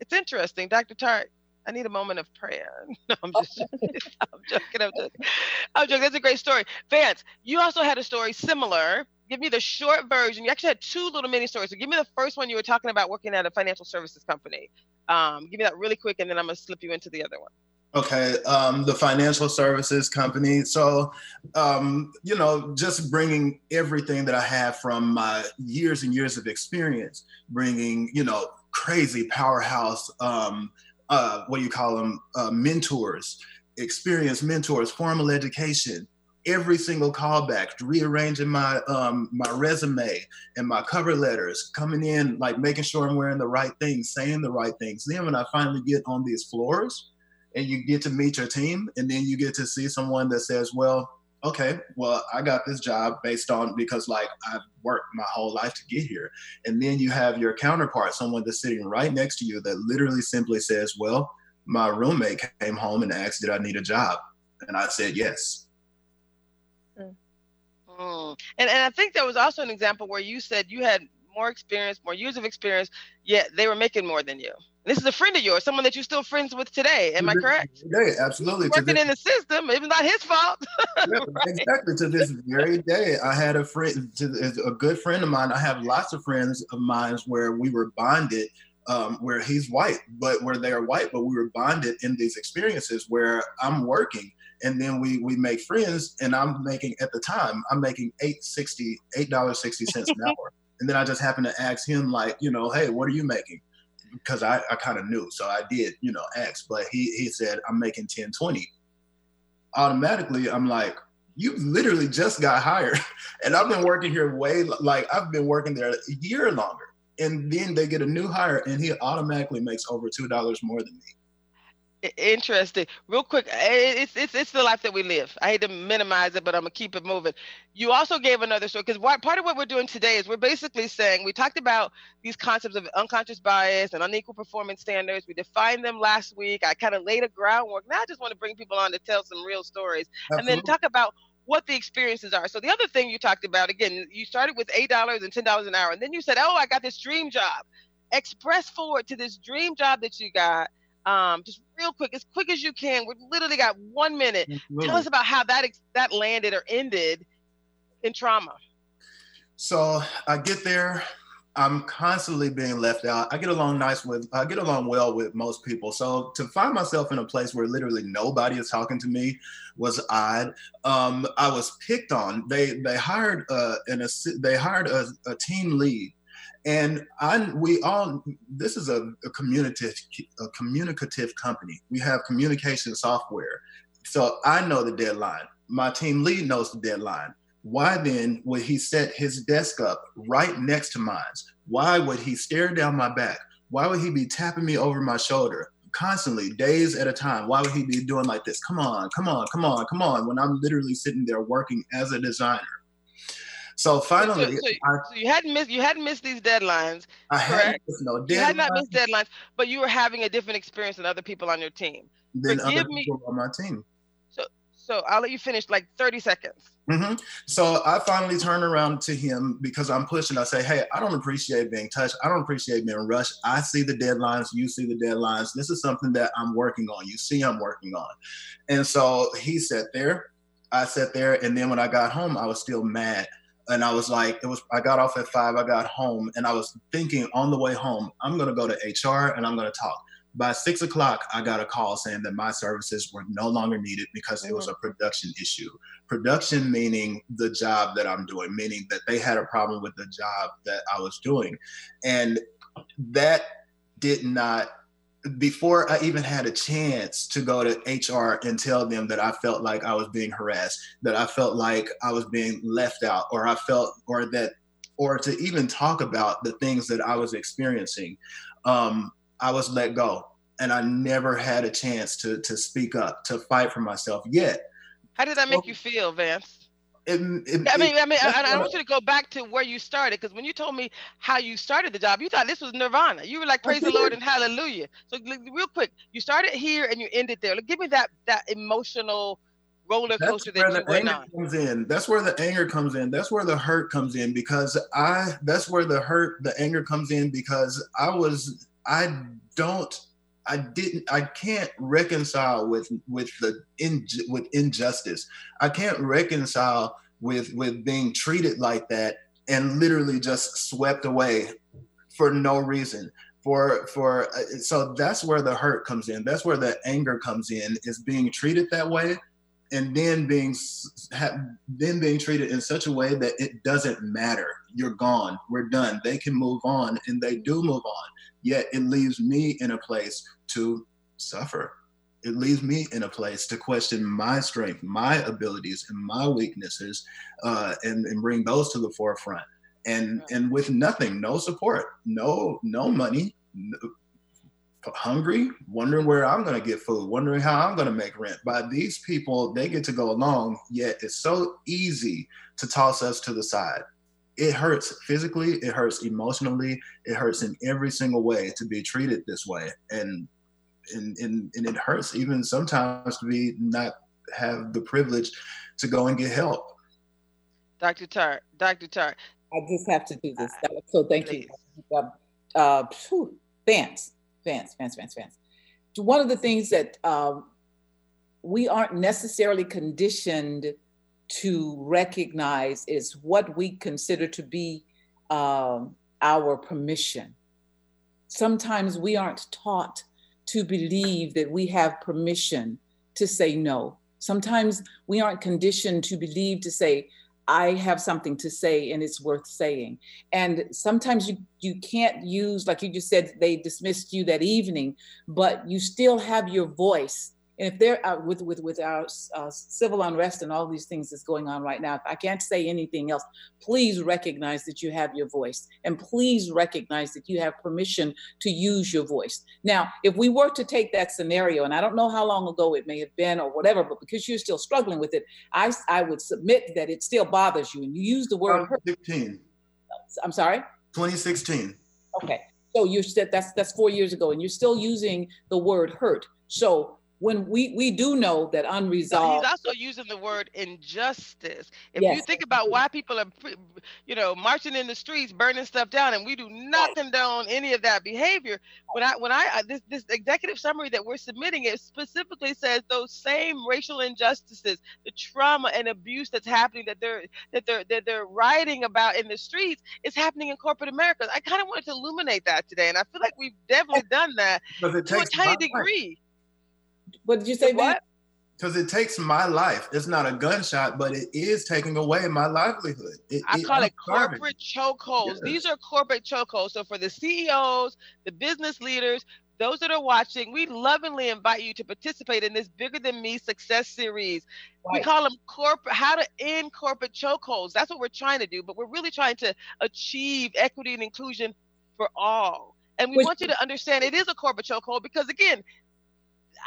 It's interesting, Dr. Tart. I need a moment of prayer. No, I'm just joking. I'm joking. I'm joking. I'm joking. That's a great story. Vance, you also had a story similar give me the short version. You actually had two little mini stories. So give me the first one. You were talking about working at a financial services company. Um, give me that really quick, and then I'm gonna slip you into the other one. Okay, um, the financial services company. So, um, you know, just bringing everything that I have from my years and years of experience, bringing, you know, crazy powerhouse, um, uh, what do you call them, uh, mentors, experienced mentors, formal education, every single callback, rearranging my um, my resume and my cover letters, coming in like making sure I'm wearing the right things, saying the right things. Then when I finally get on these floors, and you get to meet your team, and then you get to see someone that says, "Well, okay, well I got this job based on because like I've worked my whole life to get here," and then you have your counterpart, someone that's sitting right next to you that literally simply says, "Well." My roommate came home and asked, Did I need a job? And I said, Yes Mm. And and I think there was also an example where you said you had more experience, more years of experience, yet they were making more than you. This is a friend of yours, someone that you're still friends with today. Am I correct? Yeah, absolutely. Working this, in the system, it was not his fault. yeah, exactly. To this very day, I had a friend, to, a good friend of mine. I have lots of friends of mine where we were bonded um, where he's white, but where they are white, but we were bonded in these experiences where I'm working and then we we make friends and i'm making at the time i'm making 860 eight dollars 60 cents an hour. And then i just happened to ask him like you know hey what are you making? Because i, I kind of knew so i did you know ask. But he he said i'm making 1020 automatically i'm like you literally just got hired. And i've been working here way like i've been working there a year longer. And then they get a new hire and he automatically makes over two dollars more than me interesting. Real quick it's it's it's the life that we live. I hate to minimize it but i'm gonna keep it moving. You also gave another story because part of what we're doing today is we're basically saying we talked about these concepts of unconscious bias and unequal performance standards. We defined them last week. I kind of laid a groundwork. Now i just want to bring people on to tell some real stories Absolutely. and then talk about what the experiences are. So the other thing you talked about again you started with eight dollars and ten dollars an hour and then you said oh i got this dream job. Express forward to this dream job that you got um, just real quick, as quick as you can. We've literally got one minute. Absolutely. Tell us about how that that landed or ended in trauma. So I get there. I'm constantly being left out. I get along nice with, I get along well with most people. So to find myself in a place where literally nobody is talking to me was odd. Um, I was picked on. They they hired uh, an they hired a, a team lead and I, we all, this is a, a communicative, a communicative company. We have communication software. So I know the deadline. My team lead knows the deadline. Why then would he set his desk up right next to mine? Why would he stare down my back? Why would he be tapping me over my shoulder constantly, days at a time? Why would he be doing like this? Come on, come on, come on, come on, when I'm literally sitting there working as a designer. So finally, so, so, I, so, you hadn't missed you hadn't missed these deadlines. I hadn't missed no deadlines. You had not missed deadlines, but you were having a different experience than other people on your team. Than Forgive other people me. on my team. So so I'll let you finish like 30 seconds. Mm-hmm. So I finally turn around to him because I'm pushing. I say, Hey, I don't appreciate being touched. I don't appreciate being rushed. I see the deadlines. You see the deadlines. This is something that I'm working on. You see, I'm working on. And so he sat there. I sat there. And then when I got home, I was still mad and I was like, it was, I got off at five, I got home, and I was thinking on the way home, I'm gonna go to HR and I'm gonna talk. By six o'clock, I got a call saying that my services were no longer needed because it was mm-hmm. a production issue. Production meaning the job that I'm doing, meaning that they had a problem with the job that I was doing. And that did not before I even had a chance to go to HR and tell them that I felt like I was being harassed, that I felt like I was being left out, or I felt, or that, or to even talk about the things that I was experiencing, um, I was let go. And I never had a chance to, to speak up, to fight for myself yet. How did that make you feel, Vance? It, it, I mean, I mean, I, I, want you to go back to where you started because when you told me how you started the job, you thought this was Nirvana. You were like, "Praise the Lord and Hallelujah." So, real quick, you started here and you ended there. Like, give me that that emotional roller coaster that's that you went on. Comes in. That's where the anger comes in. That's where the hurt comes in because I. That's where the hurt, the anger comes in because I was. I don't I didn't I can't reconcile with with the in with injustice. I can't reconcile with with being treated like that and literally just swept away for no reason. For for uh, so that's where the hurt comes in. That's where the anger comes in is being treated that way and then being then being treated in such a way that it doesn't matter you're gone we're done they can move on and they do move on yet it leaves me in a place to suffer it leaves me in a place to question my strength my abilities and my weaknesses uh, and, and bring those to the forefront and and with nothing no support no no money no, hungry, wondering where I'm going to get food, wondering how I'm going to make rent. By these people, they get to go along, yet it's so easy to toss us to the side. It hurts physically, it hurts emotionally, it hurts in every single way to be treated this way. And and, and, and it hurts even sometimes to be not have the privilege to go and get help. Dr. Tart, Dr. Tart. I just have to do this. So thank Please. you. Uh, Vance, Vance, Vance, Vance, Vance. One of the things that um, we aren't necessarily conditioned to recognize is what we consider to be um, our permission. Sometimes we aren't taught to believe that we have permission to say no. Sometimes we aren't conditioned to believe to say, I have something to say and it's worth saying. And sometimes you, you can't use, like you just said, they dismissed you that evening, but you still have your voice and if they're out with with with our uh, civil unrest and all these things that's going on right now, if I can't say anything else, please recognize that you have your voice, and please recognize that you have permission to use your voice. Now, if we were to take that scenario, and I don't know how long ago it may have been or whatever, but because you're still struggling with it, I I would submit that it still bothers you, and you use the word. 2016. I'm sorry. 2016. Okay, so you said that's that's four years ago, and you're still using the word hurt. So when we we do know that unresolved he's also using the word injustice. If yes. you think about why people are you know marching in the streets burning stuff down and we do not condone any of that behavior when i when i uh, this this executive summary that we're submitting it specifically says those same racial injustices the trauma and abuse that's happening that they're that they're that they're writing about in the streets is happening in corporate america. I kind of wanted to illuminate that today and i feel like we've definitely done that to a tiny degree what did you say? What? Because it takes my life. It's not a gunshot, but it is taking away my livelihood. It, I call it, it corporate chokeholds. Yes. These are corporate chokeholds. So for the CEOs, the business leaders, those that are watching, we lovingly invite you to participate in this Bigger Than Me Success Series. Right. We call them corporate, how to end corporate chokeholds. That's what we're trying to do, but we're really trying to achieve equity and inclusion for all. And we Which, want you to understand it is a corporate chokehold because, again,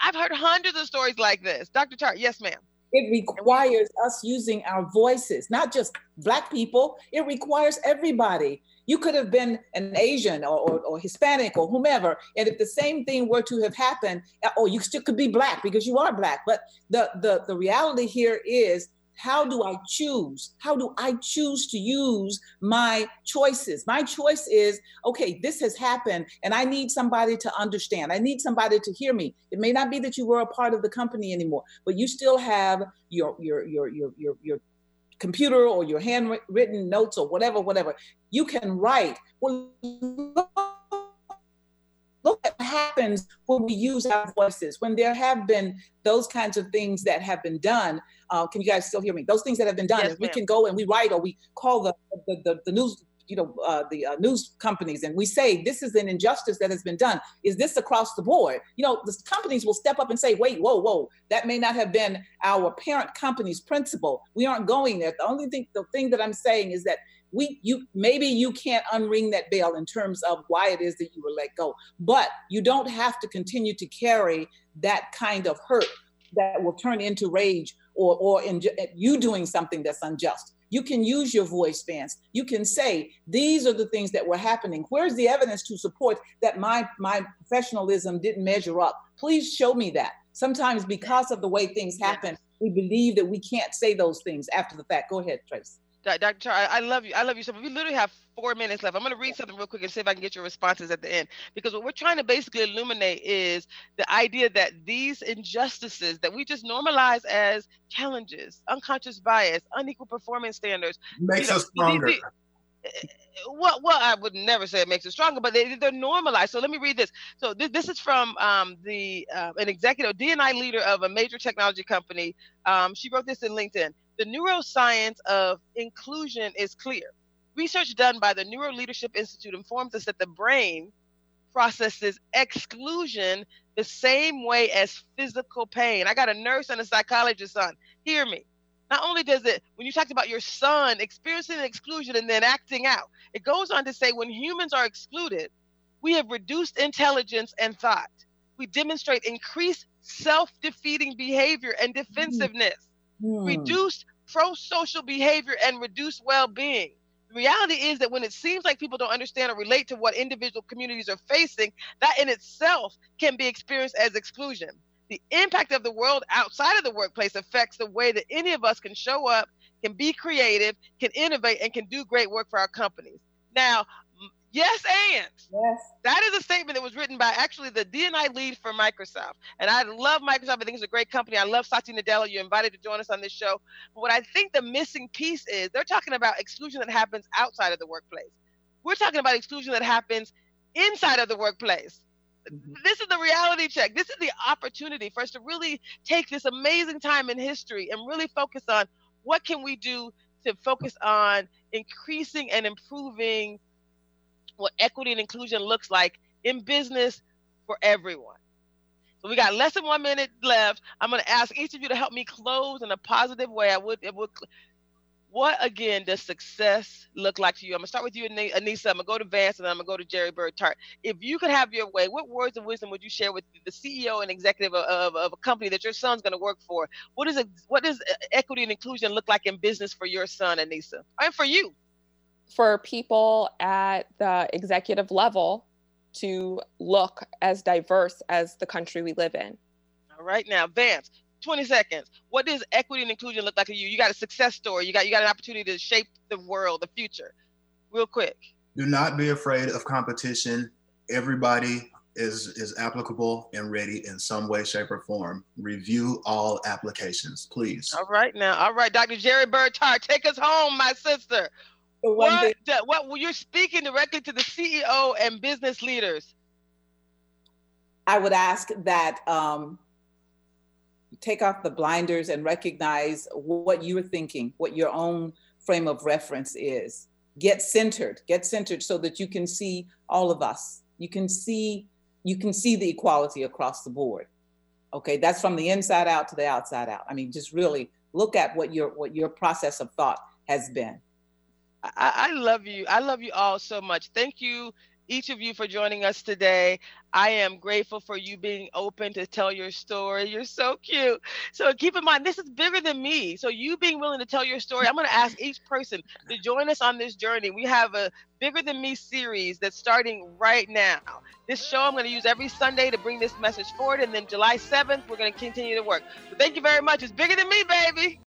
I've heard hundreds of stories like this. Dr. Tart, yes, ma'am. It requires us using our voices, not just Black people, it requires everybody. You could have been an Asian or, or, or, Hispanic or whomever. And if the same thing were to have happened, oh, you still could be Black because you are Black. But the, the, the reality here is how do I choose? How do I choose to use my choices? My choice is okay, this has happened, and I need somebody to understand. I need somebody to hear me. It may not be that you were a part of the company anymore, but you still have your your your your your, your computer or your handwritten notes or whatever, whatever. You can write. Well, look at what happens when we use our voices, when there have been those kinds of things that have been done. Uh, can you guys still hear me? Those things that have been done, yes, we can go and we write or we call the, the, the, the news you know uh, the uh, news companies and we say this is an injustice that has been done. Is this across the board? You know the companies will step up and say wait whoa whoa. That may not have been our parent company's principle. We aren't going there. The only thing the thing that i'm saying is that we you maybe you can't unring that bell in terms of why it is that you were let go but you don't have to continue to carry that kind of hurt that will turn into rage or or in you doing something that's unjust. You can use your voice Vance you can say these are the things that were happening. Where's the evidence to support that my my professionalism didn't measure up? Please show me that. Sometimes because of the way things happen we believe that we can't say those things after the fact. Go ahead trace Dr. Char, I love you. I love you so much. We literally have four minutes left. I'm going to read something real quick and see if I can get your responses at the end. Because what we're trying to basically illuminate is the idea that these injustices that we just normalize as challenges, unconscious bias, unequal performance standards, makes you know, us stronger. These, well, well, I would never say it makes it stronger, but they, they're normalized. So let me read this. So this, this is from um, the uh, an executive D&I leader of a major technology company. Um, she wrote this in LinkedIn. The neuroscience of inclusion is clear. Research done by the NeuroLeadership Institute informs us that the brain processes exclusion the same way as physical pain. I got a nurse and a psychologist on. Hear me. Not only does it, when you talked about your son experiencing exclusion and then acting out, it goes on to say when humans are excluded, we have reduced intelligence and thought. We demonstrate increased self defeating behavior and defensiveness, mm. reduced pro social behavior, and reduce well being. The reality is that when it seems like people don't understand or relate to what individual communities are facing, that in itself can be experienced as exclusion the impact of the world outside of the workplace affects the way that any of us can show up, can be creative, can innovate, and can do great work for our companies. Now, yes, and yes, that is a statement that was written by actually the D&I lead for Microsoft. And I love Microsoft. I think it's a great company. I love Satya Nadella. You're invited to join us on this show. But what I think the missing piece is they're talking about exclusion that happens outside of the workplace. We're talking about exclusion that happens inside of the workplace. Mm-hmm. this is the reality check. This is the opportunity for us to really take this amazing time in history and really focus on what can we do to focus on increasing and improving what equity and inclusion looks like in business for everyone. So we got less than one minute left. I'm going to ask each of you to help me close in a positive way. I would, it would what again does success look like to you? I'm gonna start with you, Anissa. I'm gonna go to Vance, and then I'm gonna go to Jerry Bird Tart. If you could have your way, what words of wisdom would you share with the CEO and executive of, of, of a company that your son's gonna work for? What is it? What does uh, equity and inclusion look like in business for your son, Anissa, and for you? For people at the executive level to look as diverse as the country we live in. All right, now Vance, 20 seconds. What does equity and inclusion look like to you? You got a success story. You got you got an opportunity to shape the world, the future. Real quick. Do not be afraid of competition. Everybody is is applicable and ready in some way, shape, or form. Review all applications, please. All right now. All right, Dr. Jerry Bird Tart, take us home, my sister. What, what what you're speaking directly to the CEO and business leaders. I would ask that um, take off the blinders and recognize what you're thinking, what your own frame of reference is. Get centered, get centered so that you can see all of us. You can see you can see the equality across the board. Okay, that's from the inside out to the outside out. I mean, just really look at what your what your process of thought has been. I, I love you. I love you all so much. Thank you each of you for joining us today. I am grateful for you being open to tell your story. You're so cute. So keep in mind, this is bigger than me. So you being willing to tell your story, I'm going to ask each person to join us on this journey. We have a bigger than me series that's starting right now. This show I'm going to use every Sunday to bring this message forward. And then July 7th, we're going to continue to work. Thank you very much. It's bigger than me, baby.